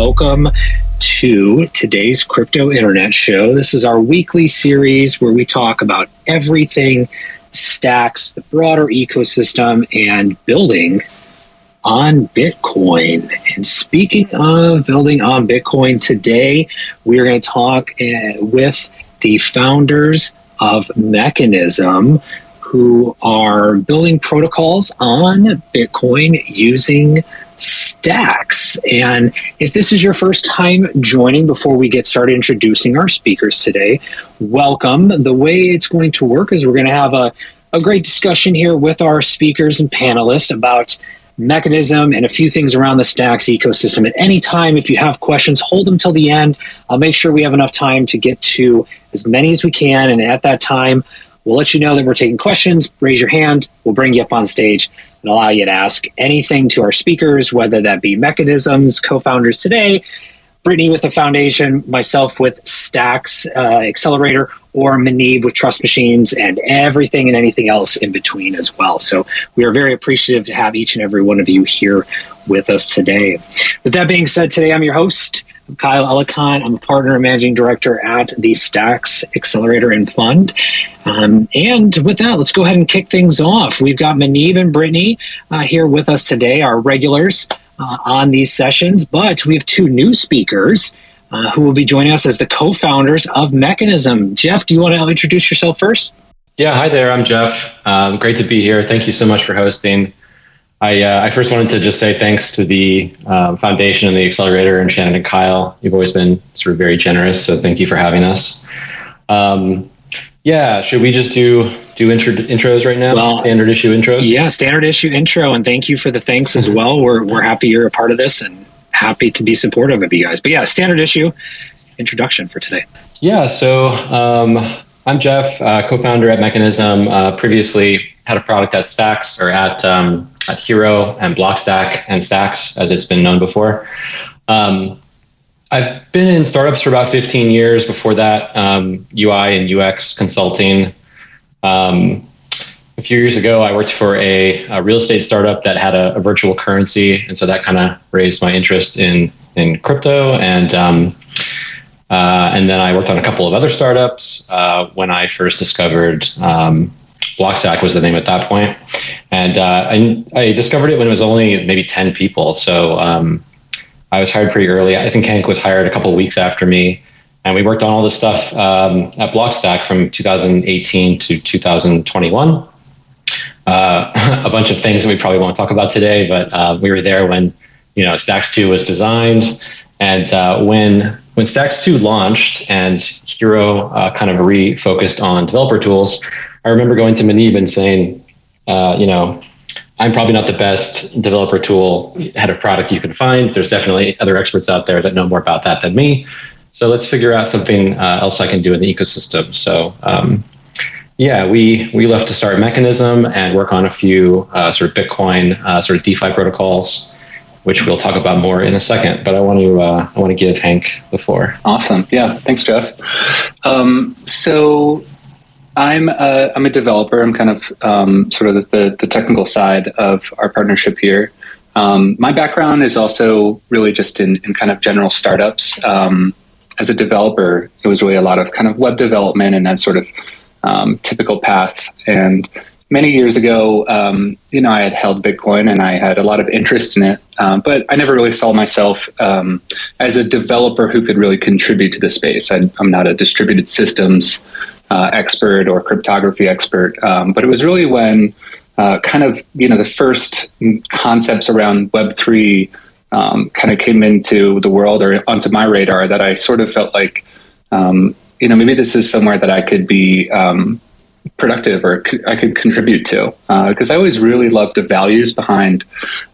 welcome to today's Crypto Internet Show. This is our weekly series where we talk about everything stacks, the broader ecosystem, and building on Bitcoin. And speaking of building on Bitcoin, today we are going to talk uh, with the founders of Mechanism, who are building protocols on Bitcoin using stacks. And if this is your first time joining before we get started introducing our speakers today, welcome. The way it's going to work is we're going to have a, a great discussion here with our speakers and panelists about mechanism and a few things around the stacks ecosystem. At any time if you have questions hold them till the end. I'll make sure we have enough time to get to as many as we can. And at that time we'll let you know that we're taking questions. Raise your hand. We'll bring you up on stage and allow you to ask anything to our speakers, whether that be mechanisms, co founders today, Brittany with the foundation, myself with Stacks uh, Accelerator, or Muneeb with Trust Machines, and everything and anything else in between as well. So we are very appreciative to have each and every one of you here with us today. With that being said, today I'm your host. Kyle Ellicott. I'm a partner and managing director at the Stacks Accelerator and Fund. Um, and with that, let's go ahead and kick things off. We've got Muneeb and Brittany uh, here with us today, our regulars uh, on these sessions, but we have two new speakers. Uh, who will be joining us as the co-founders of Mechanism? Jeff, do you want to introduce yourself first? Yeah, hi there. I'm Jeff. Um, great to be here. Thank you so much for hosting. I, uh, I first wanted to just say thanks to the um, foundation and the accelerator and Shannon and Kyle. You've always been sort of very generous, so thank you for having us. Um, yeah, should we just do do intro, intros right now? Well, standard issue intros. Yeah, standard issue intro, and thank you for the thanks as well. We're we're happy you're a part of this and happy to be supportive of you guys. But yeah, standard issue introduction for today. Yeah, so um, I'm Jeff, uh, co-founder at Mechanism. Uh, previously had a product at Stacks or at um, at Hiro and Blockstack and Stacks, as it's been known before. Um, I've been in startups for about 15 years. Before that, um, UI and UX consulting. Um, a few years ago, I worked for a, a real estate startup that had a, a virtual currency, and so that kind of raised my interest in in crypto. And um, uh, and then I worked on a couple of other startups uh, when I first discovered um, Blockstack was the name at that point, and uh, I, I, discovered it when it was only maybe ten people. So um, I was hired pretty early. I think Hank was hired a couple weeks after me, and we worked on all this stuff um, at Blockstack from 2018 to 2021. Uh, a bunch of things that we probably won't talk about today, but uh, we were there when you know Stacks 2 was designed, and uh, when when Stacks 2 launched and Hiro uh, kind of refocused on developer tools, I remember going to Muneeb and saying, uh, you know, I'm probably not the best developer tool head of product you can find. There's definitely other experts out there that know more about that than me. So let's figure out something uh, else I can do in the ecosystem. So um, yeah, we we left to start Mechanism and work on a few uh, sort of Bitcoin uh, sort of DeFi protocols, which we'll talk about more in a second. But I want to uh, I want to give Hank the floor. Awesome. Yeah. Thanks, Jeff. Um, so I'm a, I'm a developer. I'm kind of um, sort of the, the technical side of our partnership here. Um, my background is also really just in, in kind of general startups. Um, as a developer, it was really a lot of kind of web development and that sort of um, typical path. And many years ago, um, you know, I had held Bitcoin and I had a lot of interest in it, um, but I never really saw myself as a developer who could really contribute to the space. I, I'm not a distributed systems uh, expert or cryptography expert, um, but it was really when uh, kind of you know the first concepts around Web three um, kind of came into the world or onto my radar that I sort of felt like um, you know maybe this is somewhere that I could be um, productive or I could contribute to because uh, I always really loved the values behind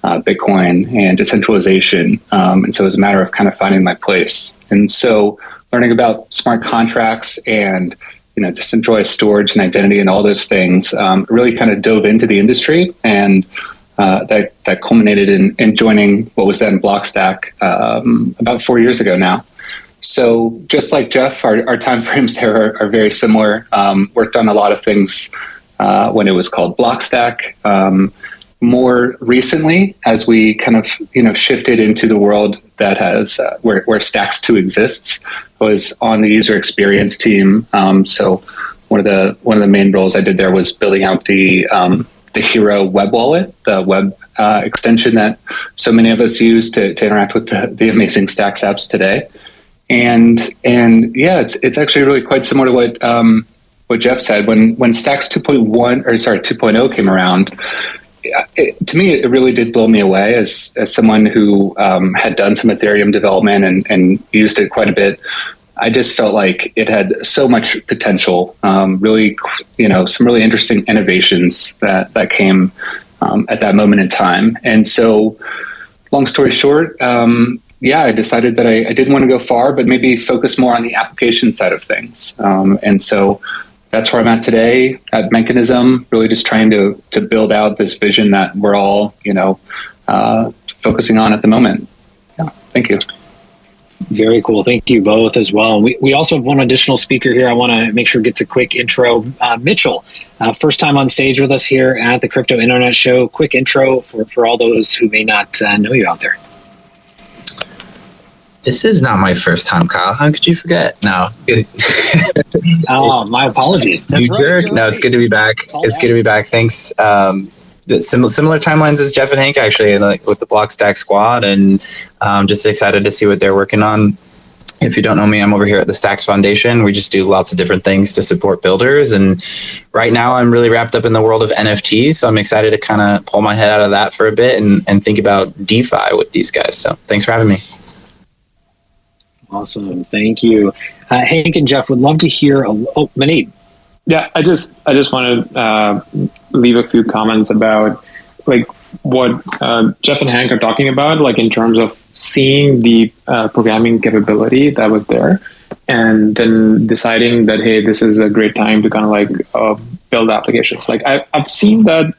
uh, Bitcoin and decentralization, um, and so it was a matter of kind of finding my place. And so learning about smart contracts and you know, just enjoy storage and identity and all those things. Um, really kind of dove into the industry, and uh, that that culminated in, in joining what was then Blockstack um, about four years ago now. So just like Jeff, our, our time frames there are, are very similar. Um, worked on a lot of things uh, when it was called Blockstack. More recently, as we kind of you know shifted into the world that has uh, where, where Stacks Two exists, I was on the user experience team. Um, so one of the one of the main roles I did there was building out the um, the Hiro web wallet, the web uh, extension that so many of us use to, to interact with the, the amazing Stacks apps today. And and yeah, it's it's actually really quite similar to what um, what Jeff said when when Stacks 2.1 or sorry 2.0 came around it, to me, it really did blow me away as, as someone who um, had done some Ethereum development and, and used it quite a bit. I just felt like it had so much potential. Um, really, you know, some really interesting innovations that that came um, at that moment in time. And so, long story short, um, yeah, I decided that I, I, didn't want to go far, but maybe focus more on the application side of things. Um, and so, that's where I'm at today at Mechanism, really just trying to to build out this vision that we're all, you know, uh, focusing on at the moment. Yeah, thank you. Very cool. Thank you both as well. We, we also have one additional speaker here. I want to make sure gets a quick intro. Uh, Mitchell, uh, first time on stage with us here at the Crypto Internet Show. Quick intro for, for all those who may not uh, know you out there. This is not my first time, Kyle. How could you forget? No. oh, my apologies. That's you right, jerk. No, right. it's good to be back. It's, good to be back. Thanks. Um, similar similar timelines as Jeff and Hank actually, like with the Blockstack Squad, and um, just excited to see what they're working on. If you don't know me, I'm over here at the Stacks Foundation. We just do lots of different things to support builders, and right now I'm really wrapped up in the world of NFTs. So I'm excited to kind of pull my head out of that for a bit and, and think about DeFi with these guys. So thanks for having me. Awesome. Thank you. Uh, Hank and Jeff would love to hear. A, oh, Muneeb. Yeah, I just I just want to uh, leave a few comments about like what uh, Jeff and Hank are talking about, like in terms of seeing the uh, programming capability that was there, and then deciding that hey, this is a great time to kind of like uh, build applications. Like I, I've seen that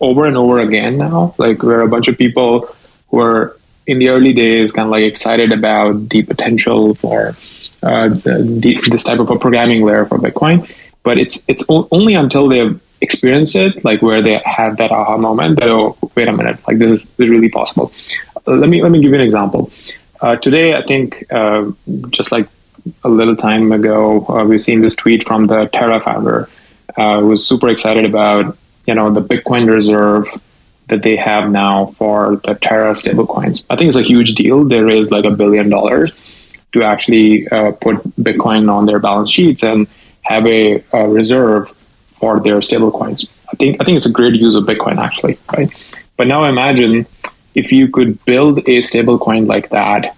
over and over again now, like where a bunch of people were in the early days kind of like excited about the potential for uh, the, this type of a programming layer for Bitcoin, but it's it's only until they've experienced it, like where they have that aha moment that oh wait a minute, like this is, really possible. Uh, let me let me give you an example. Uh, today, I think uh, just like a little time ago, uh, we've seen this tweet from the Terra founder, who was super excited about you know the Bitcoin reserve that they have now for the Terra stablecoins. I think it's a huge deal. They raised like a billion dollars to actually uh, put Bitcoin on their balance sheets and have a, a reserve for their stablecoins. I think I think it's a great use of Bitcoin actually, right? But now imagine if you could build a stablecoin like that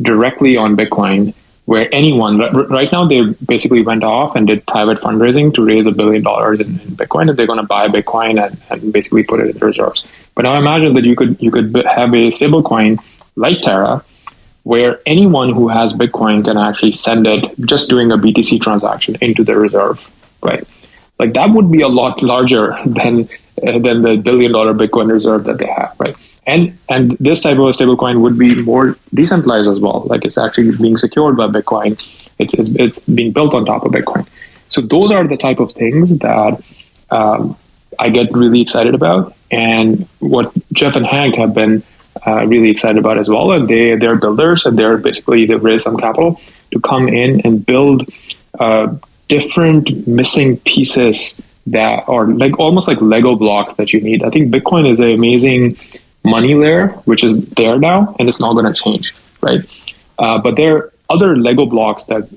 directly on Bitcoin where anyone right now they basically went off and did private fundraising to raise a billion dollars in, in Bitcoin, and they're going to buy Bitcoin and, and basically put it in the reserves. But now imagine that you could you could have a stablecoin like Terra, where anyone who has Bitcoin can actually send it just doing a BTC transaction into the reserve, right? Like that would be a lot larger than uh, than the billion dollar Bitcoin reserve that they have, right? And and this type of stablecoin would be more decentralized as well. Like it's actually being secured by bitcoin. It's, it's, it's being built on top of bitcoin. So those are the type of things that um, i get really excited about. And what jeff and hank have been uh, really excited about as well and they they're builders and they're basically they've raised some capital to come in and build uh, different missing pieces that are like almost like lego blocks that you need. I think bitcoin is an amazing money layer, which is there now, and it's not going to change, right? Uh, but there are other Lego blocks that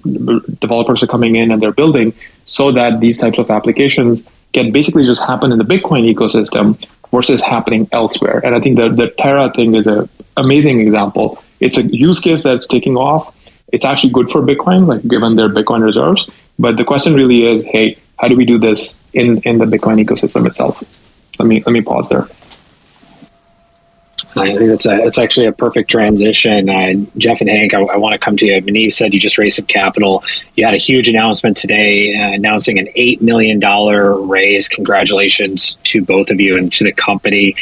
developers are coming in and they're building so that these types of applications can basically just happen in the Bitcoin ecosystem versus happening elsewhere. And I think the, the Terra thing is an amazing example. It's a use case that's taking off. It's actually good for Bitcoin, like given their Bitcoin reserves. But the question really is, hey, how do we do this in, in the Bitcoin ecosystem itself? Let me let me pause there. I think it's a, it's actually a perfect transition. Uh, Jeff and Hank, I, I want to come to you. Muneeb said you just raised some capital. You had a huge announcement today uh, announcing an $8 million raise. Congratulations to both of you and to the company.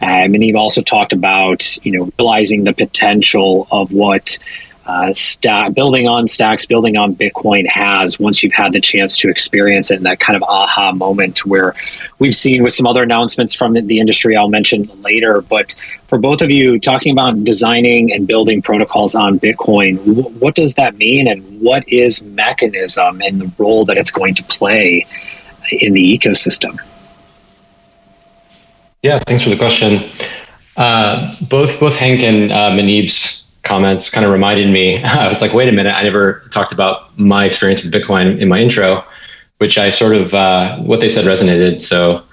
Uh, Muneeb also talked about, you know, realizing the potential of what uh, stack, building on stacks, building on Bitcoin has once you've had the chance to experience it and that kind of aha moment where we've seen with some other announcements from the industry I'll mention later. But for both of you, talking about designing and building protocols on Bitcoin, what does that mean and what is mechanism and the role that it's going to play in the ecosystem? Yeah, thanks for the question. Uh, both both Hank and uh, Muneeb's comments kind of reminded me. I was like, wait a minute, I never talked about my experience with Bitcoin in my intro, which I sort of uh, what they said resonated. So,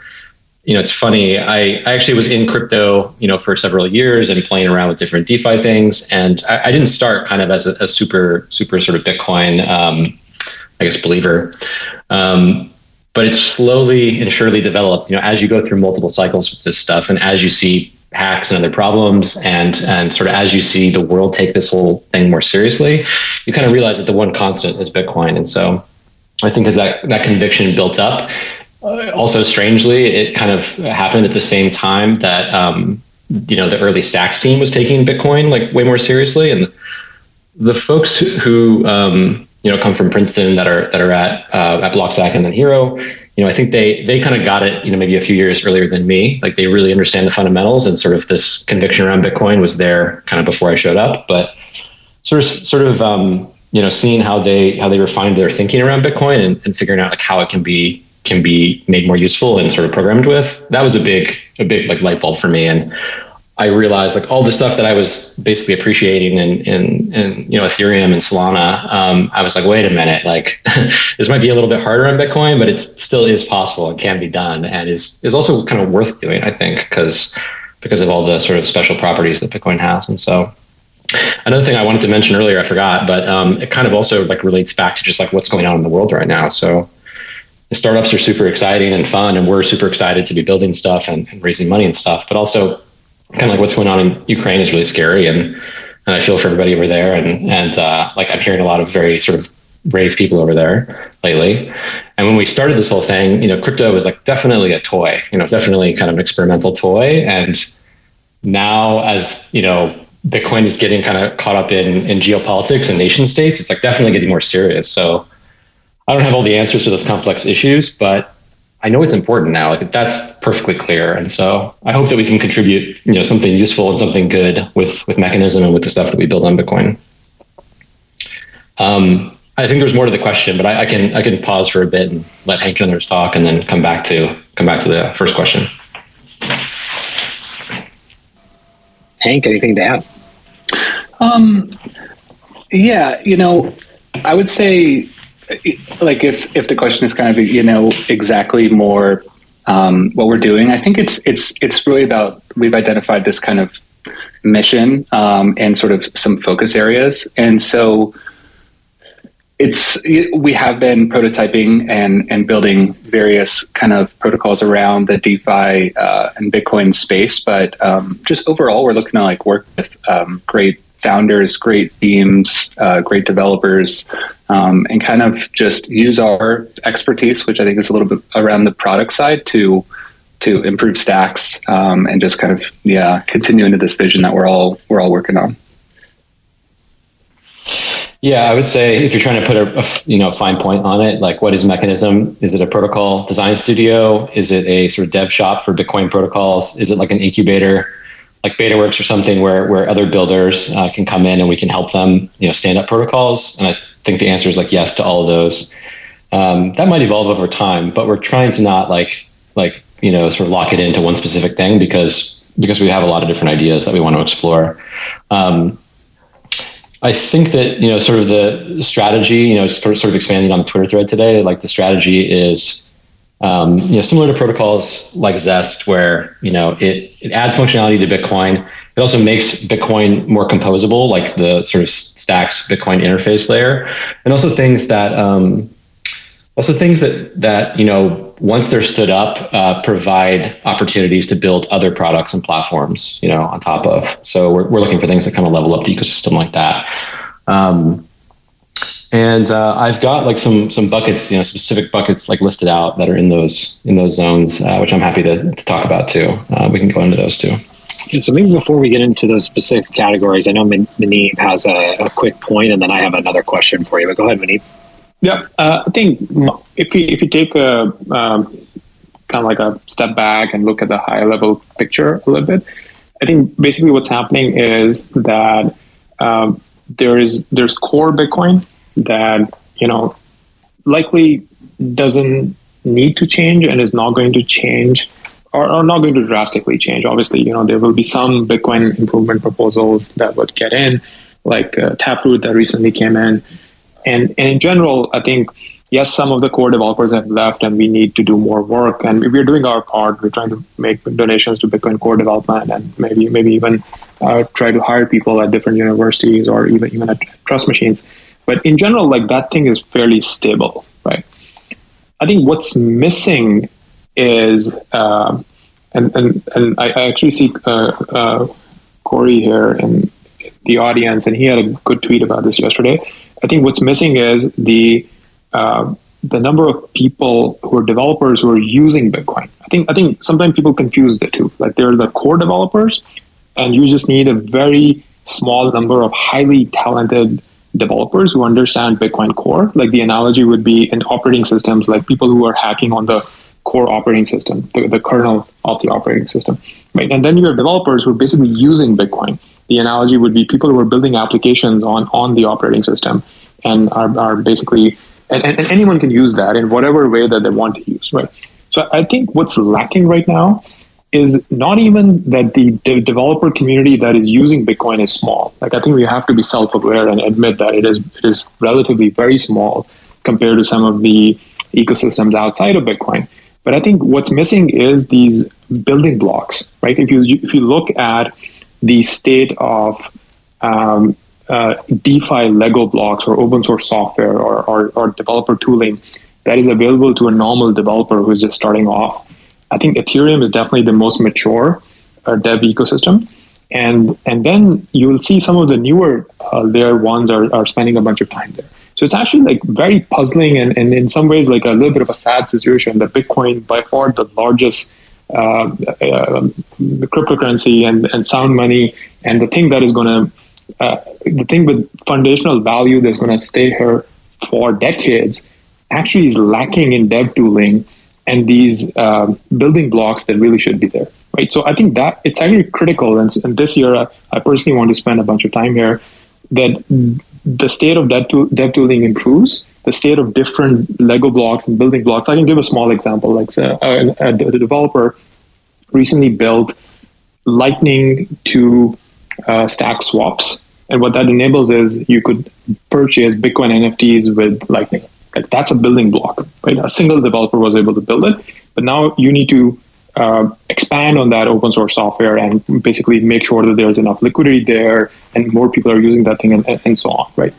you know, it's funny. I, I actually was in crypto, you know, for several years and playing around with different DeFi things, and I, I didn't start kind of as a, a super super sort of Bitcoin, um, I guess, believer. Um, but it's slowly and surely developed. You know, as you go through multiple cycles with this stuff, and as you see hacks and other problems. And and sort of as you see the world take this whole thing more seriously you kind of realize that the one constant is bitcoin. And so i think as that that conviction built up uh, also strangely it kind of happened at the same time that um, you know the early stacks team was taking bitcoin like way more seriously. And the folks who um, you know come from princeton that are that are at uh, at blockstack and then hiro you know, I think they they kind of got it, you know, maybe a few years earlier than me. Like they really understand the fundamentals and sort of this conviction around Bitcoin was there kind of before I showed up. But sort of sort of um, you know, seeing how they how they refined their thinking around Bitcoin and, and figuring out like how it can be can be made more useful and sort of programmed with, that was a big a big like light bulb for me. And I realized like all the stuff that I was basically appreciating in in, in you know Ethereum and Solana. Um, I was like, wait a minute, like this might be a little bit harder on Bitcoin, but it still is possible and can be done, and is is also kind of worth doing. I think because because of all the sort of special properties that Bitcoin has, and so. Another thing I wanted to mention earlier, I forgot, but um, it kind of also like relates back to just like what's going on in the world right now. So startups are super exciting and fun, and we're super excited to be building stuff and, and raising money and stuff. But also, kind of like what's going on in Ukraine is really scary, and, and I feel for everybody over there. And and uh, like I'm hearing a lot of very sort of brave people over there lately. And when we started this whole thing, you know, crypto was like definitely a toy, you know, definitely kind of an experimental toy. And now, as you know, Bitcoin is getting kind of caught up in in geopolitics and nation states. It's like definitely getting more serious. So I don't have all the answers to those complex issues, but I know it's important now. Like that's perfectly clear, and so I hope that we can contribute, you know, something useful and something good with with mechanism and with the stuff that we build on Bitcoin. Um, I think there's more to the question, but I, I, can I can pause for a bit and let Hank and others talk, and then come back to come back to the first question. Hank, anything to add? Um, yeah, you know, I would say like if if the question is kind of you know exactly more um, what we're doing, I think it's it's it's really about we've identified this kind of mission um, and sort of some focus areas, and so it's we have been prototyping and and building various kind of protocols around the DeFi uh, and Bitcoin space, but um, just overall, we're looking to like work with um, great founders, great teams, uh, great developers, um, and kind of just use our expertise, which I think is a little bit around the product side, to to improve stacks um, and just kind of yeah continue into this vision that we're all we're all working on. Yeah, I would say if you're trying to put a, a, you know fine point on it, like what is mechanism? Is it a protocol design studio? Is it a sort of dev shop for Bitcoin protocols? Is it like an incubator? Like BetaWorks or something where where other builders uh, can come in and we can help them, you know, stand up protocols. And I think the answer is like yes to all of those. Um, that might evolve over time, but we're trying to not like like you know sort of lock it into one specific thing because because we have a lot of different ideas that we want to explore. Um, I think that you know sort of the strategy, you know, sort of, sort of expanding on the Twitter thread today. Like the strategy is um, you know, similar to protocols like Zest, where you know it it adds functionality to Bitcoin. It also makes Bitcoin more composable, like the sort of stacks Bitcoin interface layer, and also things that um, also things that that you know once they're stood up uh, provide opportunities to build other products and platforms you know on top of. So we're, we're looking for things that kind of level up the ecosystem like that. Um, and uh, I've got like some some buckets, you know, specific buckets like listed out that are in those in those zones, uh, which I'm happy to, to talk about too. Uh, we can go into those too. So maybe before we get into those specific categories, I know Muneeb has a, a, quick point, and then I have another question for you. But go ahead, Muneeb. Yeah, uh, I think if we if you take a um, kind of like a step back and look at the high level picture a little bit, I think basically what's happening is that um, there is there's core Bitcoin that you know likely doesn't need to change and is not going to change or, or not going to drastically change. Obviously, you know there will be some Bitcoin improvement proposals that would get in, like uh, Taproot that recently came in, and and in general, I think yes, some of the core developers have left, and we need to do more work. And we're doing our part. We're trying to make donations to Bitcoin core development, and maybe maybe even uh, try to hire people at different universities or even even at trust machines. But in general, like that thing is fairly stable, right? I think what's missing is, uh, and, and, and I, actually see uh, uh, Corey here in the audience, and he had a good tweet about this yesterday. I think what's missing is the uh, the number of people who are developers who are using Bitcoin. I think I think sometimes people confuse the two. Like they're the core developers, and you just need a very small number of highly talented developers who understand Bitcoin core. Like the analogy would be in operating systems, like people who are hacking on the core operating system, the, the kernel of the operating system, right? And then you have developers who are basically using Bitcoin. The analogy would be people who are building applications on on the operating system and are, are basically and, and, and anyone can use that in whatever way that they want to use, right? So I think what's lacking right now is not even that the de- developer community that is using Bitcoin is small. Like I think we have to be self-aware and admit that it is it is relatively very small compared to some of the ecosystems outside of Bitcoin. But I think what's missing is these building blocks, right? If you if you look at the state of um, uh, DeFi Lego blocks or open source software or, or, or developer tooling that is available to a normal developer who's just starting off, I think Ethereum is definitely the most mature uh, dev ecosystem. And and then you will see some of the newer uh, layer ones are, are spending a bunch of time there. So it's actually like very puzzling and, and in some ways like a little bit of a sad situation that Bitcoin, by far the largest uh, uh, cryptocurrency and, and sound money, and the thing that is going to, uh, the thing with foundational value that's going to stay here for decades, actually is lacking in dev tooling and these um, building blocks that really should be there right? So i think that it's actually critical and, and this year uh, i personally want to spend a bunch of time here that the state of dev, tool, dev tooling improves the state of different lego blocks and building blocks. I can give a small example like so a, a, a, developer recently built lightning to uh, stack swaps and what that enables is you could purchase bitcoin nfts with lightning like that's a building block, right? A single developer was able to build it, but now you need to uh, expand on that open source software and basically make sure that there's enough liquidity there and more people are using that thing and, and so on, right?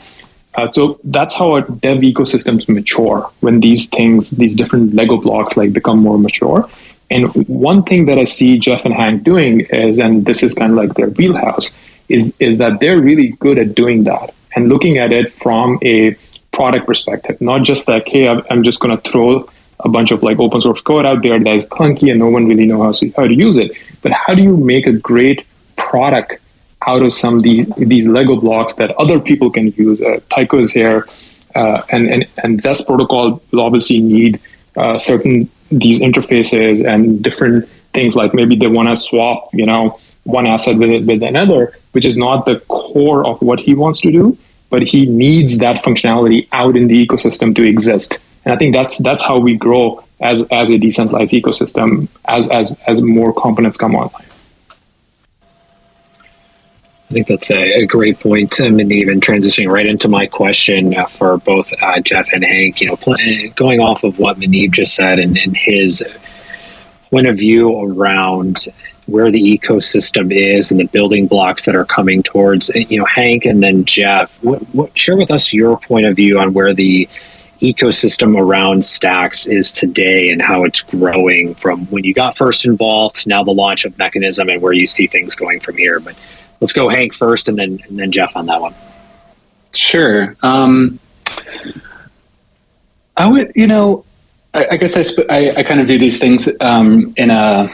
Uh, so that's how dev ecosystems mature when these things, these different Lego blocks, like become more mature. And one thing that I see Jeff and Hank doing is, and this is kind of like their wheelhouse, is is that they're really good at doing that and looking at it from a product perspective, not just like, hey, I'm just going to throw a bunch of like open source code out there that is clunky and no one really knows how to, how to use it. But how do you make a great product out of some of these, these Lego blocks that other people can use? Uh, Tycho is here, uh, and, and, and Zest protocol will obviously need uh, certain these interfaces and different things like maybe they want to swap, you know, one asset with, with another, which is not the core of what he wants to do but he needs that functionality out in the ecosystem to exist. And I think that's that's how we grow as as a decentralized ecosystem as as as more components come online. I think that's a, a great point, Muneeb, point, and transitioning right into my question uh, for both uh, Jeff and Hank. You know, pl- going off of what Muneeb just said and, and his point of view around where the ecosystem is and the building blocks that are coming towards you know hank and then jeff. What, what, share with us your point of view on where the ecosystem around stacks is today and how it's growing from when you got first involved to now the launch of mechanism and where you see things going from here. But let's go hank first and then and then jeff on that one. Sure. Um, i would you know I, I guess I, sp- I, I, kind of view these things um, in a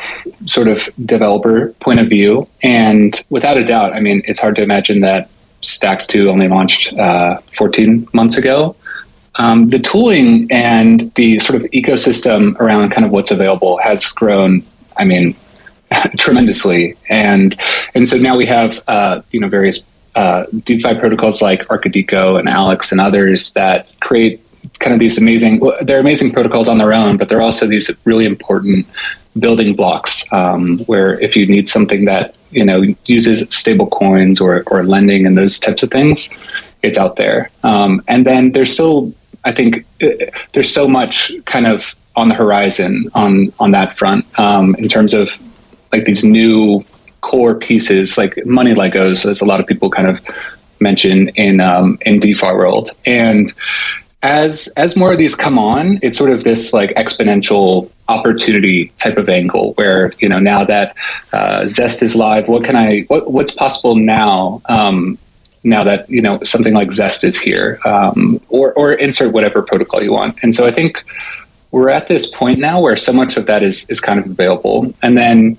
sort of developer point of view. And without a doubt, I mean, it's hard to imagine that Stacks 2 only launched uh, 14 months ago. Um, the tooling and the sort of ecosystem around kind of what's available has grown, I mean, tremendously. And and so now we have uh, you know various uh, DeFi protocols like Arkadiko and Alex and others that create kind of these amazing well, they're amazing protocols on their own but they're also these really important building blocks um, where if you need something that you know uses stable coins or, or lending and those types of things it's out there. Um, and then there's still i think uh, there's so much kind of on the horizon on on that front um, in terms of like these new core pieces like money legos as a lot of people kind of mention in um, in defi world. And as as more of these come on, it's sort of this like exponential opportunity type of angle where you know now that uh, Zest is live, what can I what what's possible now? Um, now that you know something like Zest is here, um, or or insert whatever protocol you want. And so I think we're at this point now where so much of that is is kind of available, and then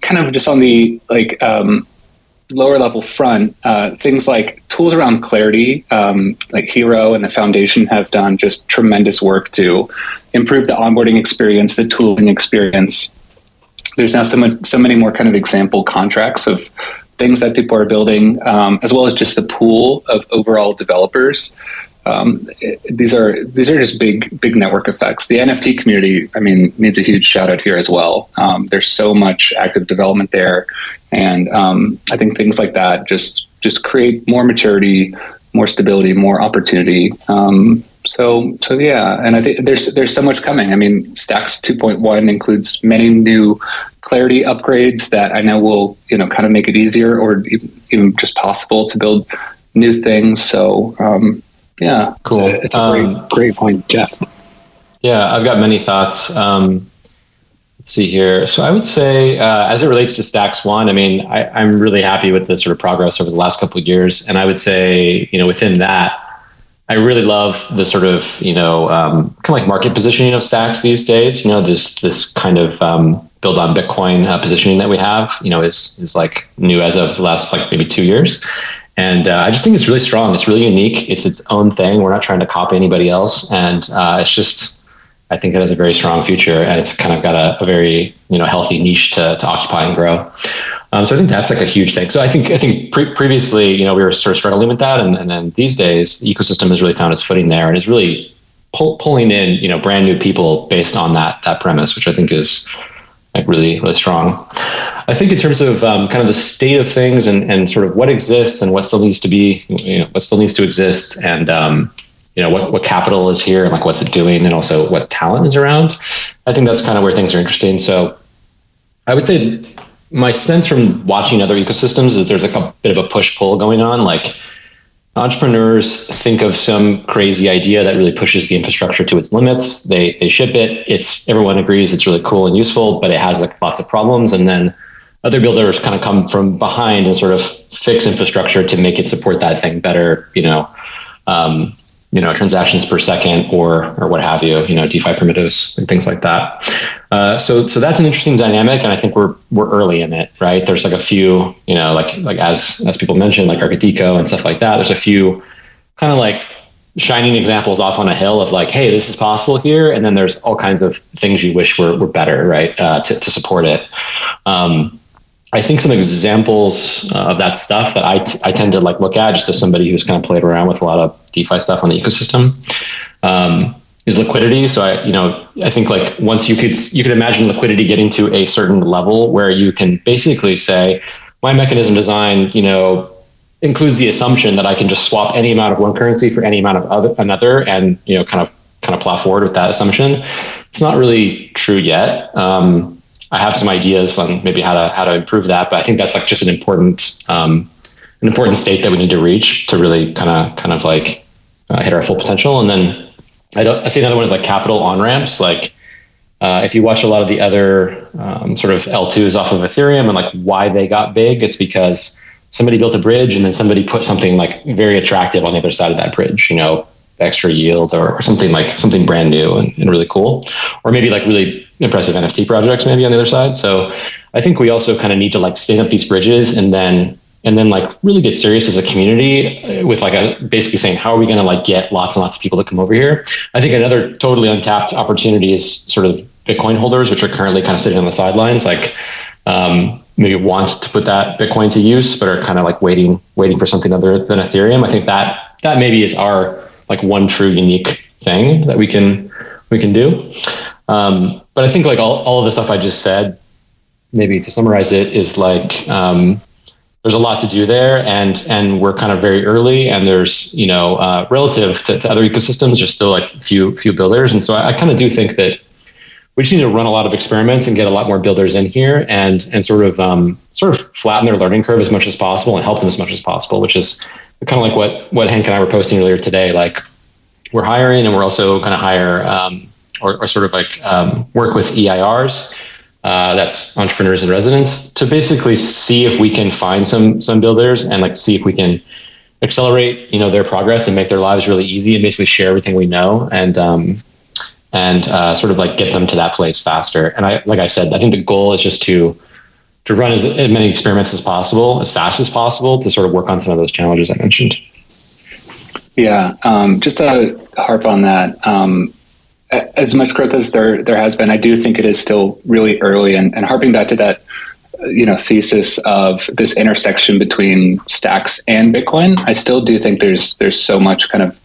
kind of just on the like um, lower level front, uh, things like tools around clarity, um, like Hiro and the Foundation have done just tremendous work to improve the onboarding experience, the tooling experience. There's now so, much, so many more kind of example contracts of things that people are building, um, as well as just the pool of overall developers um, these are these are just big big network effects. The NFT community, I mean, needs a huge shout out here as well. Um, there's so much active development there, and um, I think things like that just just create more maturity, more stability, more opportunity. Um, so so yeah, and I think there's there's so much coming. I mean, Stacks 2.1 includes many new clarity upgrades that I know will you know kind of make it easier or even just possible to build new things. So um, yeah, cool. It's a, it's a um, great, great point, Jeff. Yeah, I've got many thoughts. Um, let's see here. So I would say, uh, as it relates to Stacks One, I mean, I, am really happy with the sort of progress over the last couple of years, and I would say, you know, within that, I really love the sort of, you know, um, kind of like market positioning of Stacks these days. You know, this this kind of um, build on Bitcoin uh, positioning that we have, you know, is is like new as of the last like maybe two years. And uh, I just think it's really strong. It's really unique. It's its own thing. We're not trying to copy anybody else. And uh, it's just, I think it has a very strong future and it's kind of got a, a very, you know, healthy niche to, to occupy and grow. Um, so I think that's like a huge thing. So I think, I think pre- previously, you know, we were sort of struggling with that. And, and then these days the ecosystem has really found its footing there and is really pull, pulling in, you know, brand new people based on that, that premise, which I think is like really, really strong. I think in terms of um, kind of the state of things and, and sort of what exists and what still needs to be, you know, what still needs to exist and, um, you know, what, what capital is here and like what's it doing and also what talent is around. I think that's kind of where things are interesting. So I would say my sense from watching other ecosystems is there's like a bit of a push pull going on. Like entrepreneurs think of some crazy idea that really pushes the infrastructure to its limits. They, they ship it. It's everyone agrees it's really cool and useful, but it has like lots of problems. And then other builders kind of come from behind and sort of fix infrastructure to make it support that thing better, you know, um, you know, transactions per second or or what have you, you know, DeFi primitives and things like that. Uh, so so that's an interesting dynamic, and I think we're we're early in it, right? There's like a few, you know, like like as as people mentioned, like Arkadiko and stuff like that. There's a few kind of like shining examples off on a hill of like, hey, this is possible here, and then there's all kinds of things you wish were were better, right, uh, to to support it. Um, I think some examples uh, of that stuff that I, t- I tend to like look at just as somebody who's kind of played around with a lot of DeFi stuff on the ecosystem um, is liquidity. So I, you know, I think like once you could you could imagine liquidity getting to a certain level where you can basically say my mechanism design, you know, includes the assumption that I can just swap any amount of one currency for any amount of other, another, and you know, kind of kind of plow forward with that assumption. It's not really true yet. Um, I have some ideas on maybe how to how to improve that, but I think that's like just an important um, an important state that we need to reach to really kind of kind of like uh, hit our full potential. And then I don't I see another one is like capital on ramps. Like uh, if you watch a lot of the other um, sort of L2s off of Ethereum and like why they got big, it's because somebody built a bridge and then somebody put something like very attractive on the other side of that bridge. You know, extra yield or, or something like something brand new and, and really cool, or maybe like really impressive NFT projects maybe on the other side. So I think we also kind of need to like stand up these bridges and then and then like really get serious as a community with like a basically saying how are we going to like get lots and lots of people to come over here? I think another totally untapped opportunity is sort of bitcoin holders which are currently kind of sitting on the sidelines like um, maybe want to put that bitcoin to use but are kind of like waiting waiting for something other than ethereum. I think that that maybe is our like one true unique thing that we can we can do. Um, but i think like all, all of the stuff i just said maybe to summarize it is like um, there's a lot to do there and and we're kind of very early and there's you know uh, relative to, to, other ecosystems there's still like few few builders. And so i, I kind of do think that we just need to run a lot of experiments and get a lot more builders in here and and sort of um, sort of flatten their learning curve as much as possible and help them as much as possible which is kind of like what what hank and i were posting earlier today. Like we're hiring and we're also going to hire um, or, or, sort of like um, work with eirs uh, that's entrepreneurs in residence to basically see if we can find some some builders and like see if we can accelerate you know their progress and make their lives really easy and basically share everything we know and um, and uh, sort of like get them to that place faster. And i like i said i think the goal is just to to run as, as many experiments as possible as fast as possible to sort of work on some of those challenges i mentioned. Yeah um, just to harp on that um, as much growth as there there has been, I do think it is still really early. And, and harping back to that, you know, thesis of this intersection between stacks and Bitcoin, I still do think there's there's so much kind of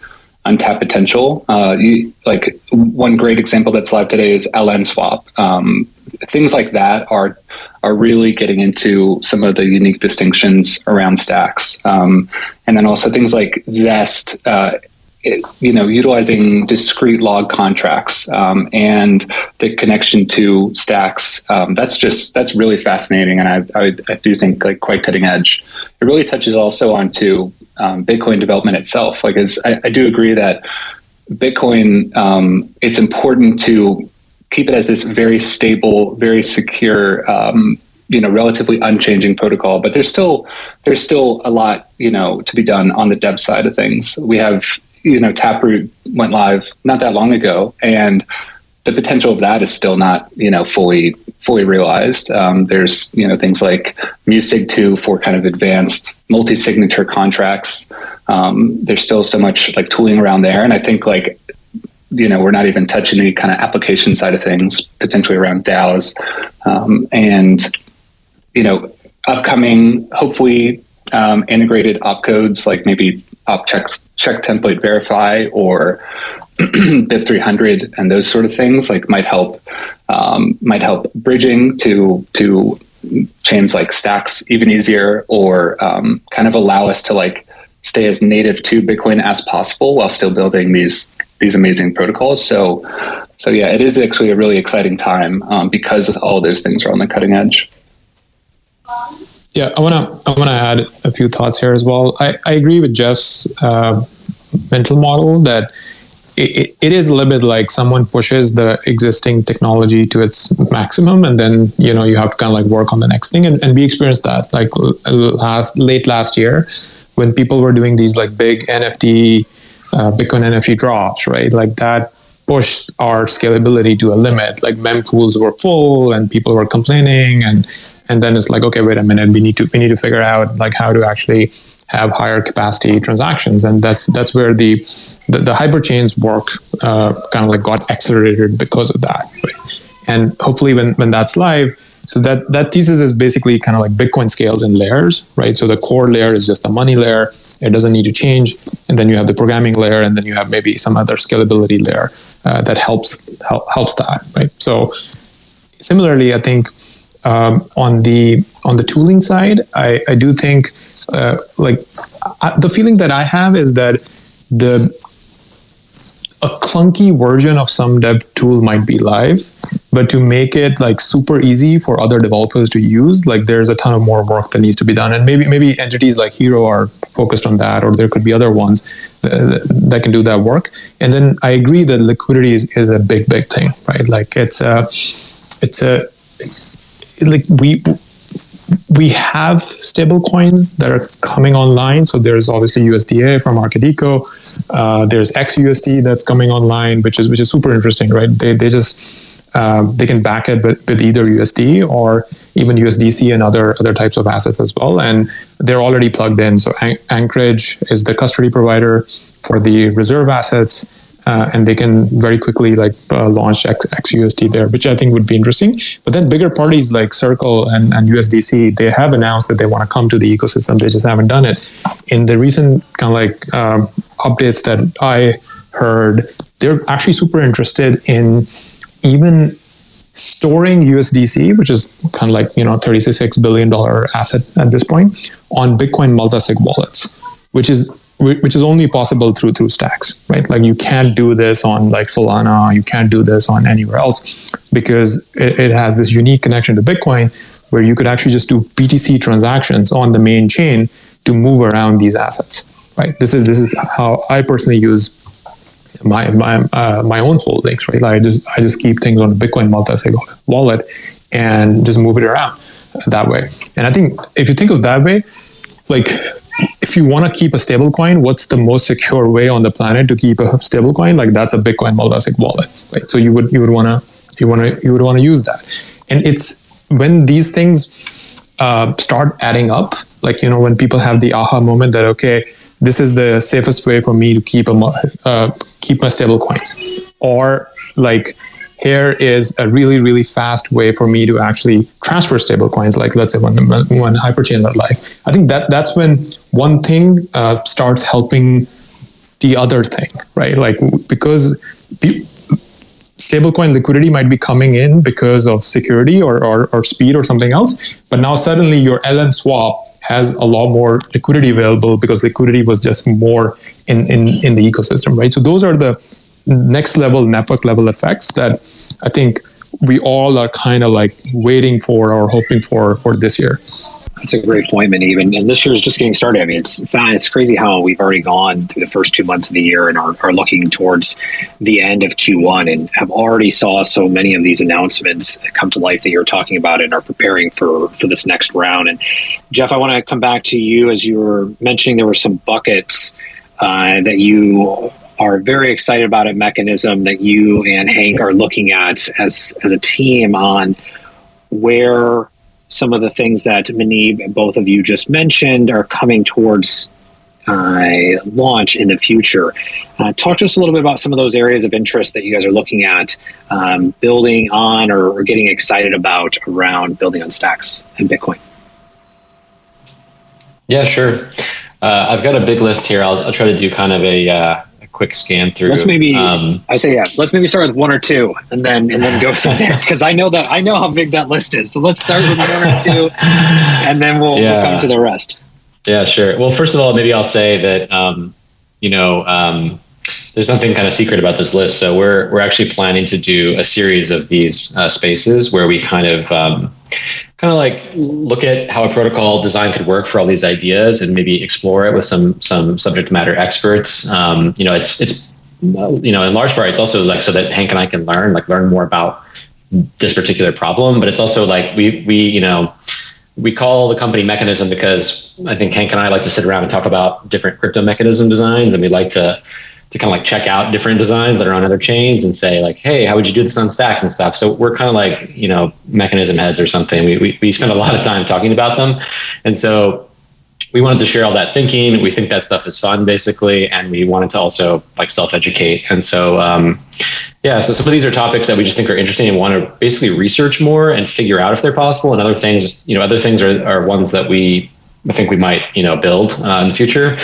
untapped potential. Uh, you, like one great example that's live today is LN Swap. Um, things like that are are really getting into some of the unique distinctions around stacks, um, and then also things like Zest. Uh, you know, utilizing discrete log contracts um, and the connection to stacks. Um, that's just that's really fascinating, and I, I, I, do think like quite cutting edge. It really touches also onto um, Bitcoin development itself. Like, as I, I do agree that Bitcoin, um, it's important to keep it as this very stable, very secure um, you know relatively unchanging protocol but there's still there's still a lot you know to be done on the dev side of things we have you know, Taproot went live not that long ago, and the potential of that is still not, you know, fully fully realized. Um, there's, you know, things like Musig two for kind of advanced multi-signature contracts. Um, there's still so much like tooling around there, and I think like you know we're not even touching any kind of application side of things potentially around DAOs um, and you know upcoming hopefully um, integrated opcodes like maybe op checks check template verify or BIP 300 and those sort of things like might help um, might help bridging to to chains like stacks even easier or um, kind of allow us to like stay as native to bitcoin as possible while still building these these amazing protocols. So so yeah it is actually a really exciting time um, because all those things are on the cutting edge yeah, I want to I want to add a few thoughts here as well. I, I agree with Jeff's uh, mental model that it, it is a little bit like someone pushes the existing technology to its maximum, and then you know you have to kind of like work on the next thing. And, and we experienced that like last late last year when people were doing these like big NFT uh, Bitcoin NFT drops, right? Like that pushed our scalability to a limit. Like mempools were full, and people were complaining and and then it's like okay wait a minute we need to we need to figure out like how to actually have higher capacity transactions. And that's that's where the the, the hyperchains work uh, kind of like got accelerated because of that right? and hopefully when when that's live so that that thesis is basically kind of like bitcoin scales in layers right? So the core layer is just the money layer. It doesn't need to change. And then you have the programming layer and then you have maybe some other scalability layer uh, that helps help, helps that right? So similarly i think um, on the on the tooling side, I, I do think uh, like I, the feeling that I have is that the a clunky version of some dev tool might be live, but to make it like super easy for other developers to use, like there's a ton of more work that needs to be done, and maybe maybe entities like Hiro are focused on that, or there could be other ones uh, that can do that work. And then I agree that liquidity is, is a big big thing, right? Like it's a it's a like we we have stable coins that are coming online. So there's obviously USDA from Arkadiko. Uh, there's XUSD that's coming online, which is which is super interesting, right? They they just um, they can back it with, with either USD or even USDC and other other types of assets as well. And they're already plugged in. So An- Anchorage is the custody provider for the reserve assets. Uh, and they can very quickly like uh, launch X, XUSD there, which I think would be interesting. But then bigger parties like Circle and, and USDC, they have announced that they want to come to the ecosystem. They just haven't done it. In the recent kind of like um, updates that I heard, they're actually super interested in even storing USDC, which is kind of like you know 36 billion dollar asset at this point, on Bitcoin multi-sig wallets, which is which is only possible through through stacks, right? Like you can't do this on like Solana, you can't do this on anywhere else because it, it has this unique connection to Bitcoin where you could actually just do BTC transactions on the main chain to move around these assets, right? This is this is how I personally use my my uh, my own holdings, right? Like I just I just keep things on a Bitcoin multi-sig wallet and just move it around that way. And I think if you think of that way, like if you want to keep a stable coin, what's the most secure way on the planet to keep a stable coin? Like that's a Bitcoin multi-sig wallet. Right? So you would you would want to you want to you would want to use that. And it's when these things uh, start adding up, like you know when people have the aha moment that okay, this is the safest way for me to keep a uh, keep my stable coins, or like here is a really really fast way for me to actually transfer stable coins like let's say when when hyperchain went live i think that that's when one thing uh, starts helping the other thing right? Like because stablecoin liquidity might be coming in because of security or, or, or speed or something else but now suddenly your ln swap has a lot more liquidity available because liquidity was just more in, in, in the ecosystem right? So those are the next level network level effects that I think we all are kind of like waiting for or hoping for for this year. That's a great point, Muneeb. And, and this year is just getting started. I mean, it's it's crazy how we've already gone through the first two months of the year and are, are looking towards the end of Q1 and have already saw so many of these announcements come to life that you're talking about and are preparing for for this next round. And Jeff, I want to come back to you as you were mentioning there were some buckets uh, that you are very excited about a mechanism that you and Hank are looking at as as a team on where some of the things that Muneeb, both of you just mentioned, are coming towards uh, launch in the future. Uh, talk to us a little bit about some of those areas of interest that you guys are looking at um, building on or, or, getting excited about around building on stacks and Bitcoin. Yeah, sure. Uh, I've got a big list here. I'll, I'll, try to do kind of a uh, quick scan through. Let's maybe um, I say yeah. Let's maybe start with one or two, and then and then go from there because I know that I know how big that list is. So let's start with one or two, and then we'll, yeah. we'll come to the rest. Yeah, sure. Well, first of all, maybe I'll say that um, you know um, there's something kind of secret about this list. So we're we're actually planning to do a series of these uh, spaces where we kind of um, kind of like look at how a protocol design could work for all these ideas and maybe explore it with some some subject matter experts. Um, you know, it's it's you know in large part it's also like so that Hank and I can learn like learn more about this particular problem, but it's also like we we you know we call the company mechanism because I think Hank and I like to sit around and talk about different crypto mechanism designs and we like to to kind of like check out different designs that are on other chains and say like, hey, how would you do this on stacks and stuff? So we're kind of like, you know, mechanism heads or something. We, we, we spend a lot of time talking about them. And so we wanted to share all that thinking. We think that stuff is fun basically. And we wanted to also like self-educate. And so, um, yeah, so some of these are topics that we just think are interesting and want to basically research more and figure out if they're possible. And other things, you know, other things are, are ones that we I think we might, you know, build uh, in the future.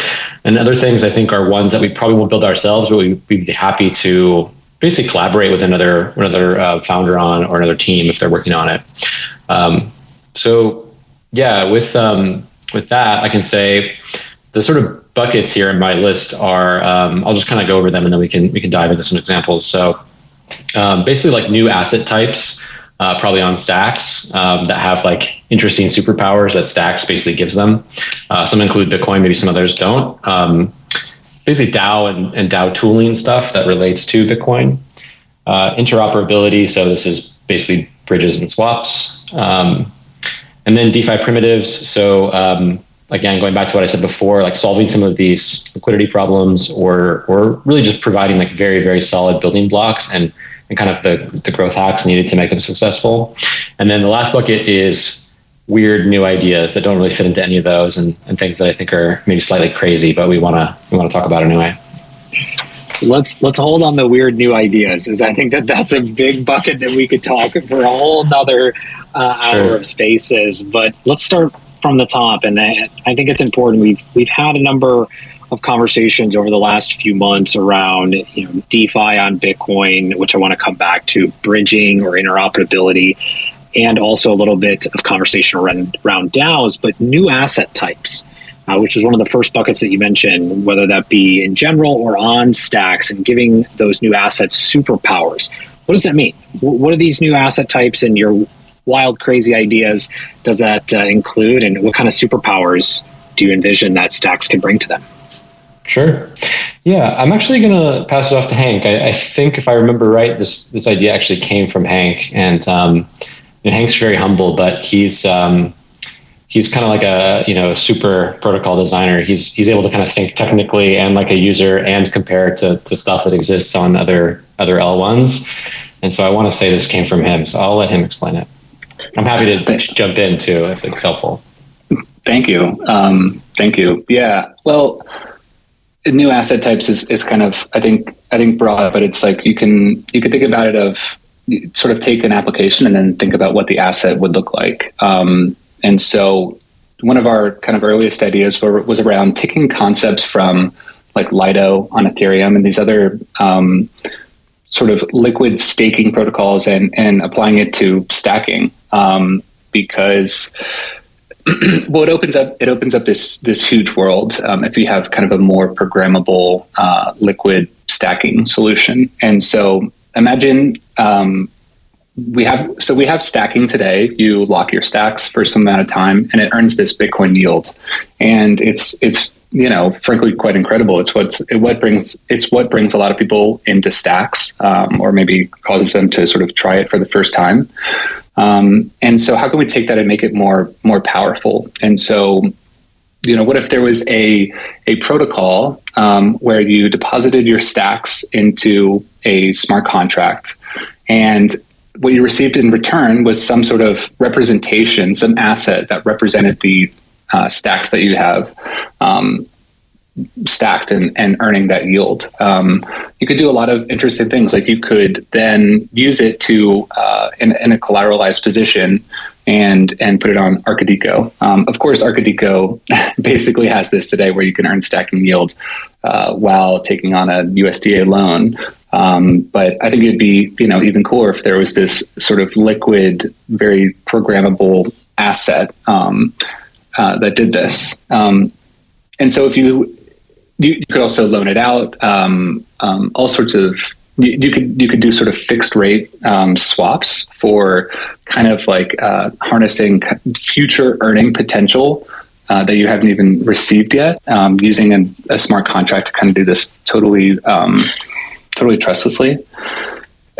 And other things I think are ones that we probably won't build ourselves, but we, would be happy to basically collaborate with another another uh, founder on or another team if they're working on it. Um, so yeah, with um, with that, I can say the sort of buckets here in my list are. Um, I'll just kind of go over them and then we can we can dive into some examples. So um, basically, like new asset types uh, probably on stacks um, that have like interesting superpowers that stacks basically gives them. Uh, some include Bitcoin, maybe some others don't. Um, basically DAO and, and DAO tooling stuff that relates to Bitcoin. Uh, interoperability, so this is basically bridges and swaps. Um, and then DeFi primitives. So um, again, going back to what I said before, like solving some of these liquidity problems, or or really just providing like very very solid building blocks and and kind of the the growth hacks needed to make them successful. And then the last bucket is weird new ideas that don't really fit into any of those and, and things that I think are maybe slightly crazy, but we want to we want to talk about anyway let's let's hold on the weird new ideas is i think that that's a big bucket that we could talk for a whole nother uh, hour Sure. of spaces but let's start from the top and I, I think it's important we've we've had a number of conversations over the last few months around you know defi on bitcoin which i want to come back to bridging or interoperability and also a little bit of conversation around, around DAOs, but new asset types uh, which is one of the first buckets that you mentioned, whether that be in general or on stacks, and giving those new assets superpowers. What does that mean? Wh- What are these new asset types and your wild, crazy ideas does that uh, include, and what kind of superpowers do you envision that stacks can bring to them? Sure. Yeah, I'm actually going to pass it off to Hank. I, I think if I remember right, this this idea actually came from Hank, and um, and Hank's very humble, but he's um, he's kind of like a you know super protocol designer. He's he's able to kind of think technically and like a user and compare to to stuff that exists on other other L1s. And so I want to say this came from him, so I'll let him explain it. I'm happy to jump in too if it's helpful. Thank you. Um, thank you. Yeah. Well, new asset types is, is kind of I think I think broad, but it's like you can you could think about it of sort of take an application and then think about what the asset would look like. Um, and so one of our kind of earliest ideas were, was around taking concepts from like Lido on Ethereum and these other um, sort of liquid staking protocols and and applying it to stacking um, because well, it opens up it opens up this this huge world um, if you have kind of a more programmable uh, liquid stacking solution. And so imagine um, we have so we have stacking today. You lock your stacks for some amount of time, and it earns this Bitcoin yield, and it's it's you know frankly quite incredible. It's what's it, what brings it's what brings a lot of people into stacks, um, or maybe causes them to sort of try it for the first time. Um, and so, how can we take that and make it more more powerful? And so, you know, what if there was a a protocol um, where you deposited your stacks into a smart contract, and what you received in return was some sort of representation, some asset that represented the uh, stacks that you have. Um, stacked and, and earning that yield. Um, you could do a lot of interesting things. Like you could then use it to uh, in, in a collateralized position and and put it on Arkadiko. Um, of course, Arkadiko basically has this today, where you can earn stacking yield uh, while taking on a USDA loan. Um, but I think it'd be you know even cooler if there was this sort of liquid, very programmable asset um, uh, that did this. Um, and so if you you, you could also loan it out. Um, um, all sorts of you, you, could you could do sort of fixed rate um, swaps for kind of like uh, harnessing future earning potential uh, that you haven't even received yet, um, using a, smart contract to kind of do this totally um, totally trustlessly.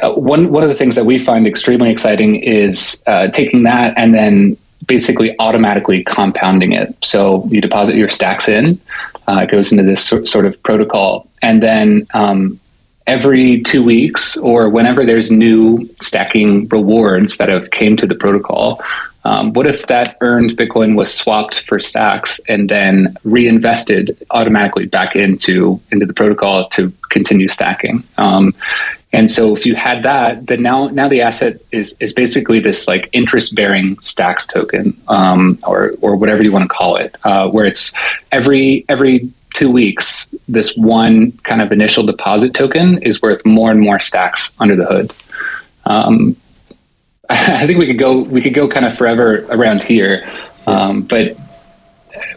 Uh, one one of the things that we find extremely exciting is uh, taking that and then basically automatically compounding it. So you deposit your stacks in, uh, it goes into this sort, of protocol, and then um, every two weeks or whenever there's new stacking rewards that have came to the protocol. Um, what if that earned Bitcoin was swapped for stacks and then reinvested automatically back into into the protocol to continue stacking? Um, and so if you had that, then now now the asset is is basically this like interest bearing stacks token, um, or or whatever you want to call it, uh, where it's every every two weeks, this one kind of initial deposit token is worth more and more stacks under the hood. Um, I think we could go we could go kind of forever around here, um, but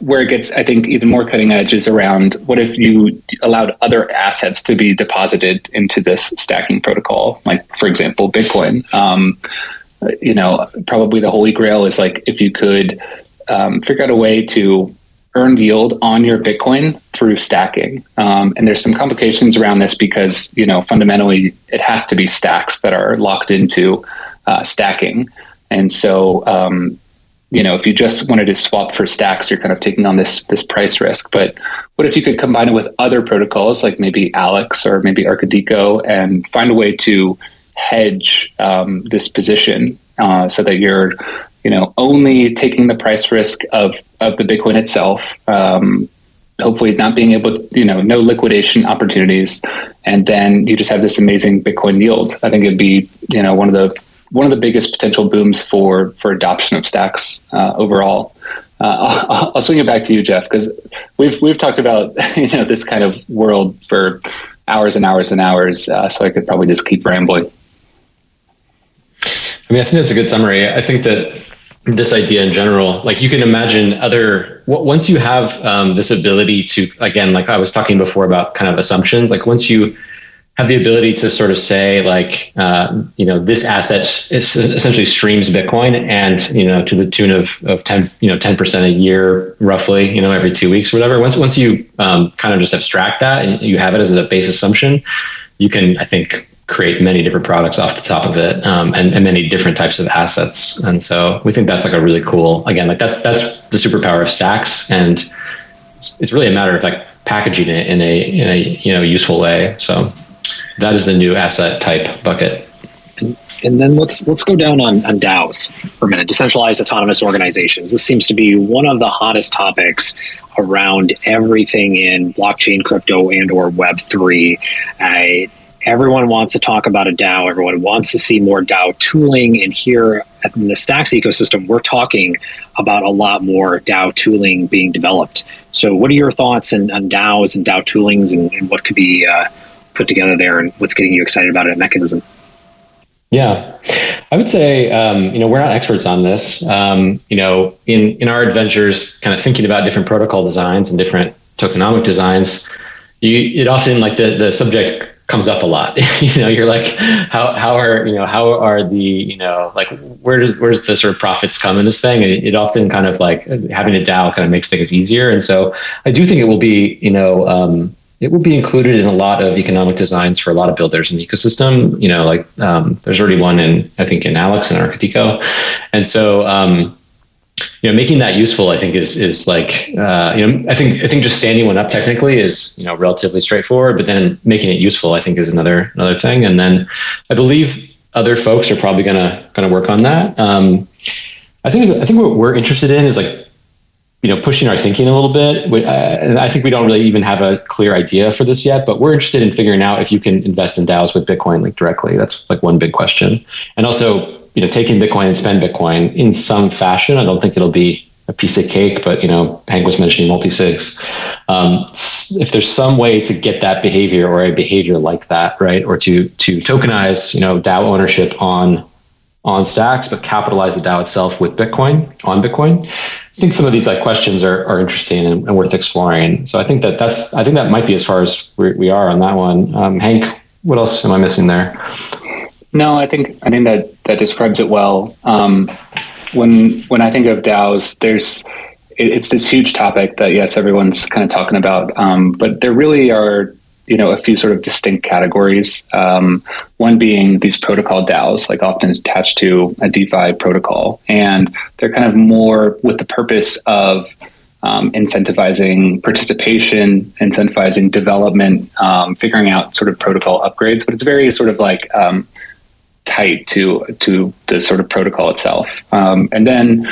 where it gets, I think, even more cutting edge is around what if you allowed other assets to be deposited into this stacking protocol, like, for example, Bitcoin. Um, you know, probably the holy grail is like if you could um, figure out a way to earn yield on your Bitcoin through stacking. Um, and there's some complications around this because, you know, fundamentally it has to be stacks that are locked into uh, stacking. And so, um, you know, if you just wanted to swap for stacks, you're kind of taking on this this price risk. But what if you could combine it with other protocols like maybe Alex or maybe Arkadiko and find a way to hedge um, this position uh, so that you're, you know, only taking the price risk of of the Bitcoin itself. Um, hopefully not being able to, you know, no liquidation opportunities. And then you just have this amazing Bitcoin yield. I think it'd be, you know, one of the one of the biggest potential booms for for adoption of stacks uh, overall. Uh, I'll, I'll, swing it back to you, Jeff, because we've we've talked about you know this kind of world for hours and hours and hours. Uh, so I could probably just keep rambling. I mean, I think that's a good summary. I think that this idea in general, like you can imagine other once you have um, this ability to again, like I was talking before about kind of assumptions. Like once you have the ability to sort of say like uh, you know this asset essentially streams bitcoin and you know to the tune of, of 10 you know 10% a year roughly you know every two weeks or whatever. Once once you um, kind of just abstract that and you have it as a base assumption you can i think create many different products off the top of it um, and, and many different types of assets. And so we think that's like a really cool again like that's that's the superpower of stacks. And it's, it's really a matter of like packaging it in a in a you know useful way. So that is the new asset type bucket. And, then let's let's go down on, on DAOs for a minute. Decentralized autonomous organizations. This seems to be one of the hottest topics around everything in blockchain, crypto, and or Web three. Everyone wants to talk about a DAO. Everyone wants to see more DAO tooling. And here in the Stacks ecosystem, we're talking about a lot more DAO tooling being developed. So, what are your thoughts on, on DAOs and DAO toolings, and, and what could be uh, put together there and what's getting you excited about it at Mechanism? Yeah, I would say um, you know we're not experts on this. Um, you know, in in our adventures, kind of thinking about different protocol designs and different tokenomic designs, you it often like the the subject comes up a lot. you know, you're like, how how are you know how are the you know like where does where's the sort of profits come in this thing? And it, it often kind of like having a DAO kind of makes things easier. And so I do think it will be you know. Um, it will be included in a lot of economic designs for a lot of builders in the ecosystem. You know, like um, there's already one in I think in Alex and Arkadiko, and so um, you know making that useful I think is is like uh, you know I think I think just standing one up technically is you know relatively straightforward, but then making it useful I think is another another thing. And then I believe other folks are probably gonna gonna work on that. Um, I think I think what we're interested in is like you know, pushing our thinking a little bit. We, uh, and I think we don't really even have a clear idea for this yet, but we're interested in figuring out if you can invest in DAOs with Bitcoin like directly. That's like one big question. And also, you know, taking Bitcoin and spend Bitcoin in some fashion. I don't think it'll be a piece of cake, but you know, Hank was mentioning multi-sigs. Um, if there's some way to get that behavior or a behavior like that, right, or to to tokenize, you know, DAO ownership on on stacks, but capitalize the DAO itself with Bitcoin on Bitcoin. I think some of these like questions are, are interesting and, and worth exploring. So I think that that's I think that might be as far as we, are on that one. Um, Hank, what else am I missing there? No, I think I think that that describes it well. Um, when when I think of DAOs, there's it, it's this huge topic that yes, everyone's kind of talking about, um, but there really are you know a few sort of distinct categories. Um, one being these protocol DAOs, like often attached to a DeFi protocol, and they're kind of more with the purpose of um, incentivizing participation, incentivizing development, um, figuring out sort of protocol upgrades. But it's very sort of like um, tight to to the sort of protocol itself, um, and then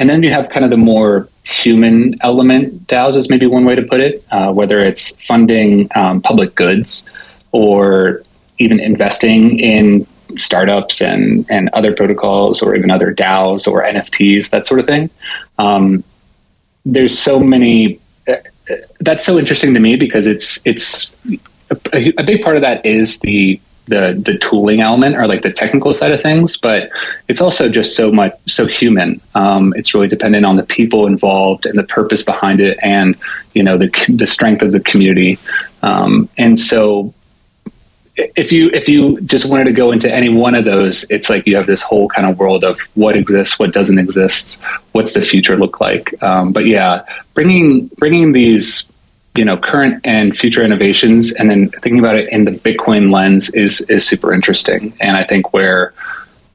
and then you have kind of the more human element DAOs is maybe one way to put it, uh, whether it's funding um, public goods or even investing in startups and, and other protocols or even other DAOs or NFTs, that sort of thing. Um, there's so many. Uh, that's so interesting to me because it's it's a, a big part of that is the the the tooling element or like the technical side of things, but it's also just so much so human. Um, it's really dependent on the people involved and the purpose behind it, and you know the the strength of the community. Um, and so, if you if you just wanted to go into any one of those, it's like you have this whole kind of world of what exists, what doesn't exist, what's the future look like. Um, but yeah, bringing bringing these you know current and future innovations and then thinking about it in the bitcoin lens is is super interesting and i think where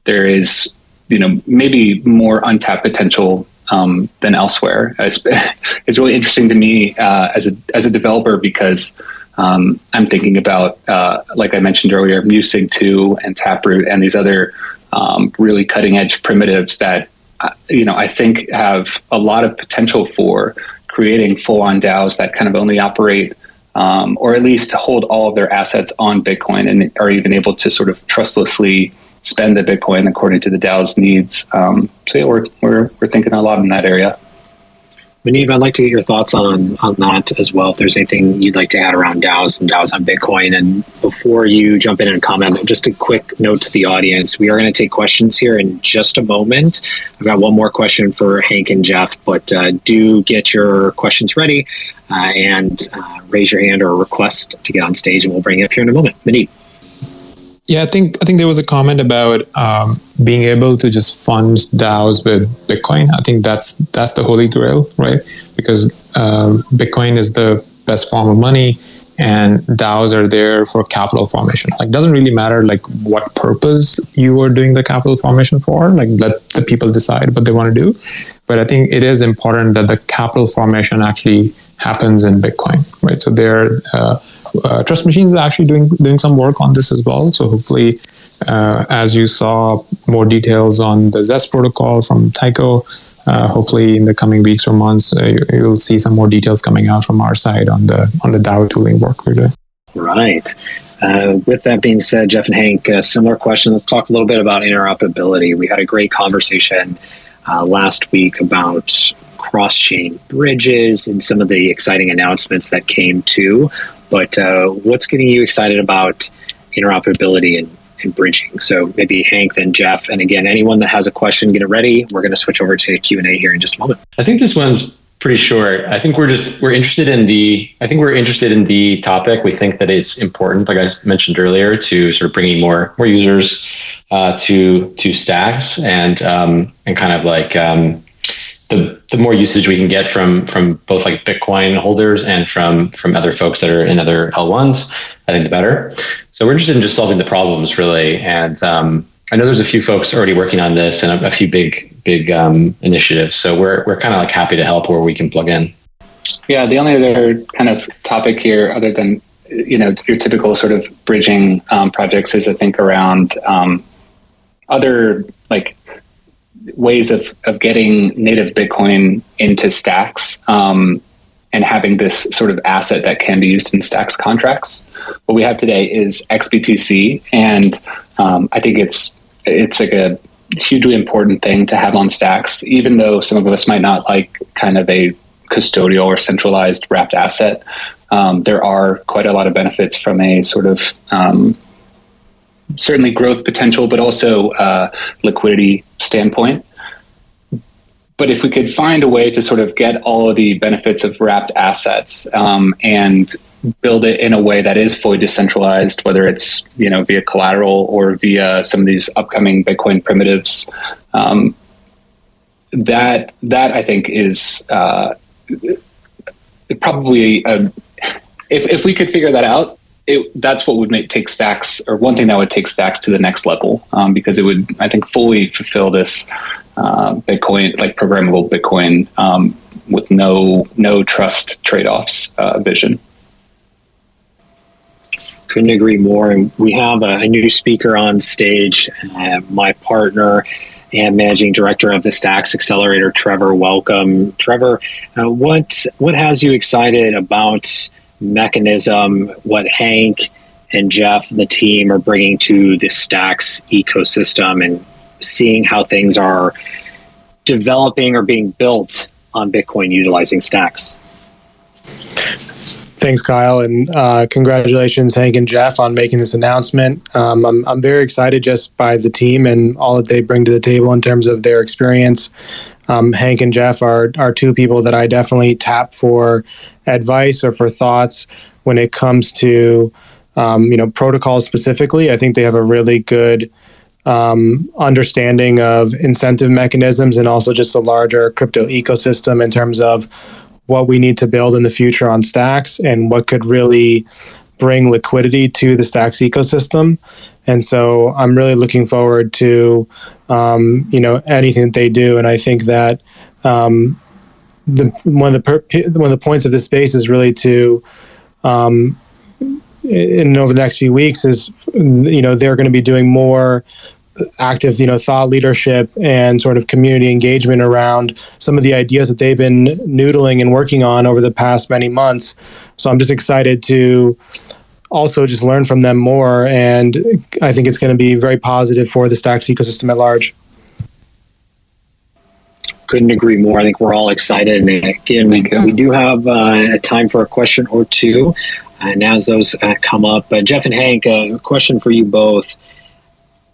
there is you know maybe more untapped potential um, than elsewhere. It's, it's, really interesting to me uh, as a as a developer because um, I'm thinking about, uh, like I mentioned earlier, Musig two and Taproot and these other um, really cutting edge primitives that uh, you know I think have a lot of potential for creating full on DAOs that kind of only operate. Um, or at least hold all of their assets on Bitcoin and are even able to sort of trustlessly spend the Bitcoin according to the DAO's needs. Um, so yeah, we're, we're, we're thinking a lot in that area. Muneeb, I'd like to get your thoughts on on that as well. If there's anything you'd like to add around DAOs and DAOs on Bitcoin, and before you jump in and comment, just a quick note to the audience: we are going to take questions here in just a moment. I've got one more question for Hank and Jeff, but uh, do get your questions ready uh, and uh, raise your hand or request to get on stage, and we'll bring you up here in a moment. Muneeb. Yeah, I think I think there was a comment about um, being able to just fund DAOs with Bitcoin. I think that's that's the holy grail, right? Because um, Bitcoin is the best form of money, and DAOs are there for capital formation. Like, doesn't really matter like what purpose you are doing the capital formation for. Like, let the people decide what they want to do. But I think it is important that the capital formation actually happens in Bitcoin, right? So there. Uh, uh, Trust Machines is actually doing doing some work on this as well. So hopefully, uh, as you saw more details on the Zest protocol from Tycho, uh, hopefully in the coming weeks or months, uh, you'll see some more details coming out from our side on the on the DAO tooling work we're doing. Right. Uh, with that being said, Jeff and Hank, a similar question. Let's talk a little bit about interoperability. We had a great conversation uh, last week about cross chain bridges and some of the exciting announcements that came too. But uh, what's getting you excited about interoperability and, and bridging? So maybe Hank, then Jeff, and again, anyone that has a question, get it ready. We're going to switch over to Q and A here in just a moment. I think this one's pretty short. I think we're just we're interested in the I think we're interested in the topic. We think that it's important, like I mentioned earlier, to sort of bringing more more users uh, to to stacks and um, and kind of like um, the the more usage we can get from from both like Bitcoin holders and from from other folks that are in other L1s, I think the better. So we're interested in just solving the problems really. And um, I know there's a few folks already working on this and a, a few big big um, initiatives. So we're we're kind of like happy to help where we can plug in. Yeah, the only other kind of topic here, other than you know your typical sort of bridging um, projects, is I think around um, other like ways of, of getting native Bitcoin into stacks um, and having this sort of asset that can be used in stacks contracts. What we have today is XBTC, and um, I think it's it's like a hugely important thing to have on stacks, even though some of us might not like kind of a custodial or centralized wrapped asset. Um, there are quite a lot of benefits from a sort of um, certainly growth potential, but also uh, liquidity standpoint. But if we could find a way to sort of get all of the benefits of wrapped assets um, and build it in a way that is fully decentralized, whether it's you know via collateral or via some of these upcoming Bitcoin primitives, um, that that I think is uh, probably a, if if we could figure that out, it, that's what would make take stacks or one thing that would take stacks to the next level um, because it would i think fully fulfill this uh, bitcoin like programmable bitcoin um, with no no trust trade-offs uh, vision couldn't agree more and we have a, a new speaker on stage uh, my partner and managing director of the Stacks Accelerator, Trevor. Welcome, Trevor. Uh, what what has you excited about mechanism, what Hank and Jeff, and the team, are bringing to the Stacks ecosystem and seeing how things are developing or being built on Bitcoin utilizing Stacks. Thanks, Kyle, and uh, congratulations, Hank and Jeff, on making this announcement. Um, I'm, I'm very excited just by the team and all that they bring to the table in terms of their experience um, Hank and Jeff are are two people that I definitely tap for advice or for thoughts when it comes to um, you know protocols specifically. I think they have a really good um, understanding of incentive mechanisms and also just the larger crypto ecosystem in terms of what we need to build in the future on stacks and what could really bring liquidity to the stacks ecosystem. And so I'm really looking forward to um, you know anything that they do. And I think that um, the one of the per, one of the points of this space is really to um, in over the next few weeks is you know they're going to be doing more active you know thought leadership and sort of community engagement around some of the ideas that they've been noodling and working on over the past many months so i'm just excited to also just learn from them more and i think it's going to be very positive for the stacks ecosystem at large couldn't agree more. I think we're all excited. And again, we, we do have uh, time for a question or two. And as those uh, come up, uh, Jeff and Hank, uh, a question for you both.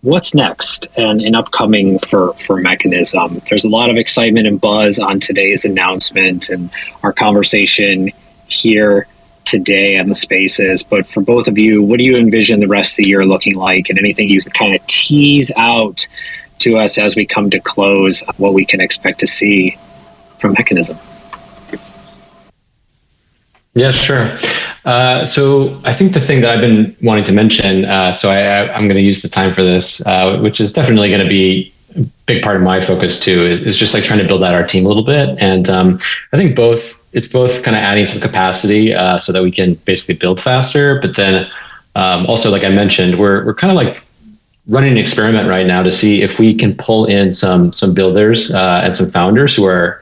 What's next and, and upcoming for, for Mechanism? There's a lot of excitement and buzz on today's announcement and our conversation here today on the spaces. But for both of you, what do you envision the rest of the year looking like and anything you can kind of tease out to us as we come to close what we can expect to see from Mechanism. Yeah, sure. Uh, so I think the thing that I've been wanting to mention, uh, so I, am going to use the time for this, uh, which is definitely going to be a big part of my focus too, is, is, just like trying to build out our team a little bit. And um, I think both, it's both kind of adding some capacity uh, so that we can basically build faster, but then um, also, like I mentioned, we're, we're kind of like running an experiment right now to see if we can pull in some some builders uh, and some founders who are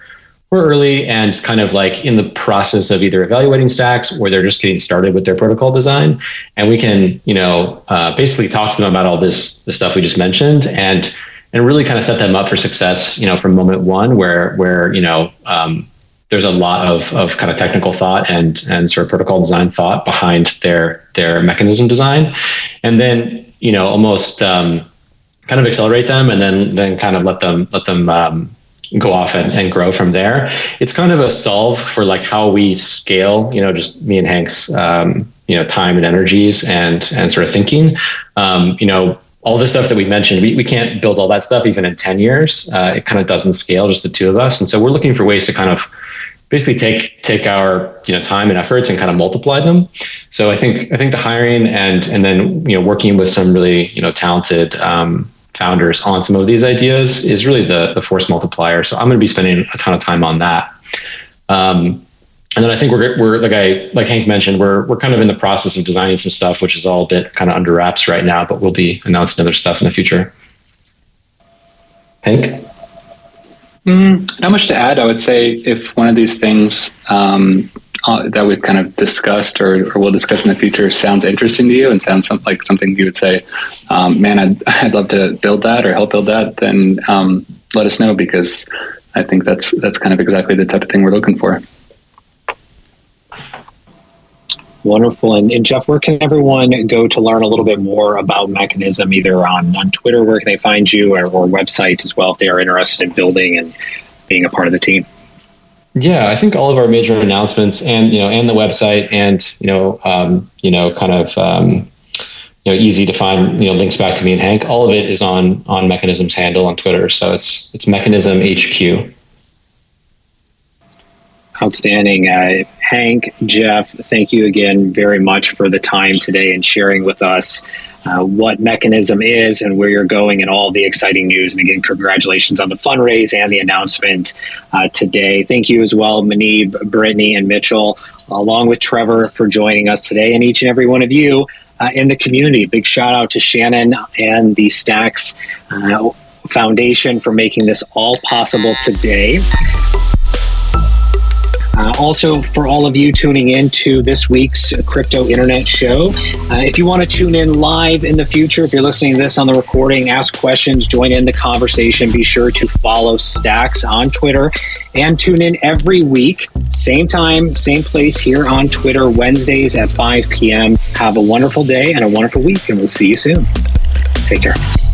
we're early and kind of like in the process of either evaluating stacks or they're just getting started with their protocol design. And we can you know uh, basically talk to them about all this the stuff we just mentioned and and really kind of set them up for success you know from moment one where where you know um, there's a lot of, of kind of technical thought and and sort of protocol design thought behind their their mechanism design and then you know almost um, kind of accelerate them and then then kind of let them let them um, go off and, and grow from there it's kind of a solve for like how we scale you know just me and hank's um, you know time and energies and and sort of thinking um, you know all the stuff that we mentioned, we, we can't build all that stuff even in 10 years. Uh, it kind of doesn't scale, just the two of us. And so we're looking for ways to kind of basically take take our you know time and efforts and kind of multiply them. So I think I think the hiring and and then you know working with some really you know talented um, founders on some of these ideas is really the the force multiplier. So I'm going to be spending a ton of time on that. Um, and then I think we're, we're like I like Hank mentioned, we're we're kind of in the process of designing some stuff, which is all a bit kind of under wraps right now, but we'll be announcing other stuff in the future. Hank. Mm, not much to add. I would say if one of these things um, uh, that we've kind of discussed or, or we'll discuss in the future sounds interesting to you and sounds some, like something you would say, um, man, I'd, I'd love to build that or help build that, then um, let us know because I think that's that's kind of exactly the type of thing we're looking for. Wonderful. And, and, Jeff, where can everyone go to learn a little bit more about Mechanism, either on, on Twitter, where can they find you, or, or websites as well, if they are interested in building and being a part of the team? Yeah, I think all of our major announcements and, you know, and the website and, you know, um, you know, kind of, um, you know, easy to find, you know, links back to me and Hank. All of it is on, on Mechanism's handle on Twitter. So it's, it's Mechanism HQ. Outstanding. Uh, Hank, Jeff, thank you again very much for the time today and sharing with us uh, what Mechanism is and where you're going and all the exciting news. And again, congratulations on the fundraise and the announcement uh, today. Thank you as well, Muneeb, Brittany, and Mitchell, along with Trevor, for joining us today, and each and every one of you uh, in the community. Big shout out to Shannon and the Stacks uh, Foundation for making this all possible today. Uh, also, for all of you tuning in to this week's Crypto Internet Show, uh, if you want to tune in live in the future, if you're listening to this on the recording, ask questions, join in the conversation, be sure to follow Stacks on Twitter and tune in every week, same time, same place here on Twitter, Wednesdays at 5 p.m. Have a wonderful day and a wonderful week, and we'll see you soon. Take care.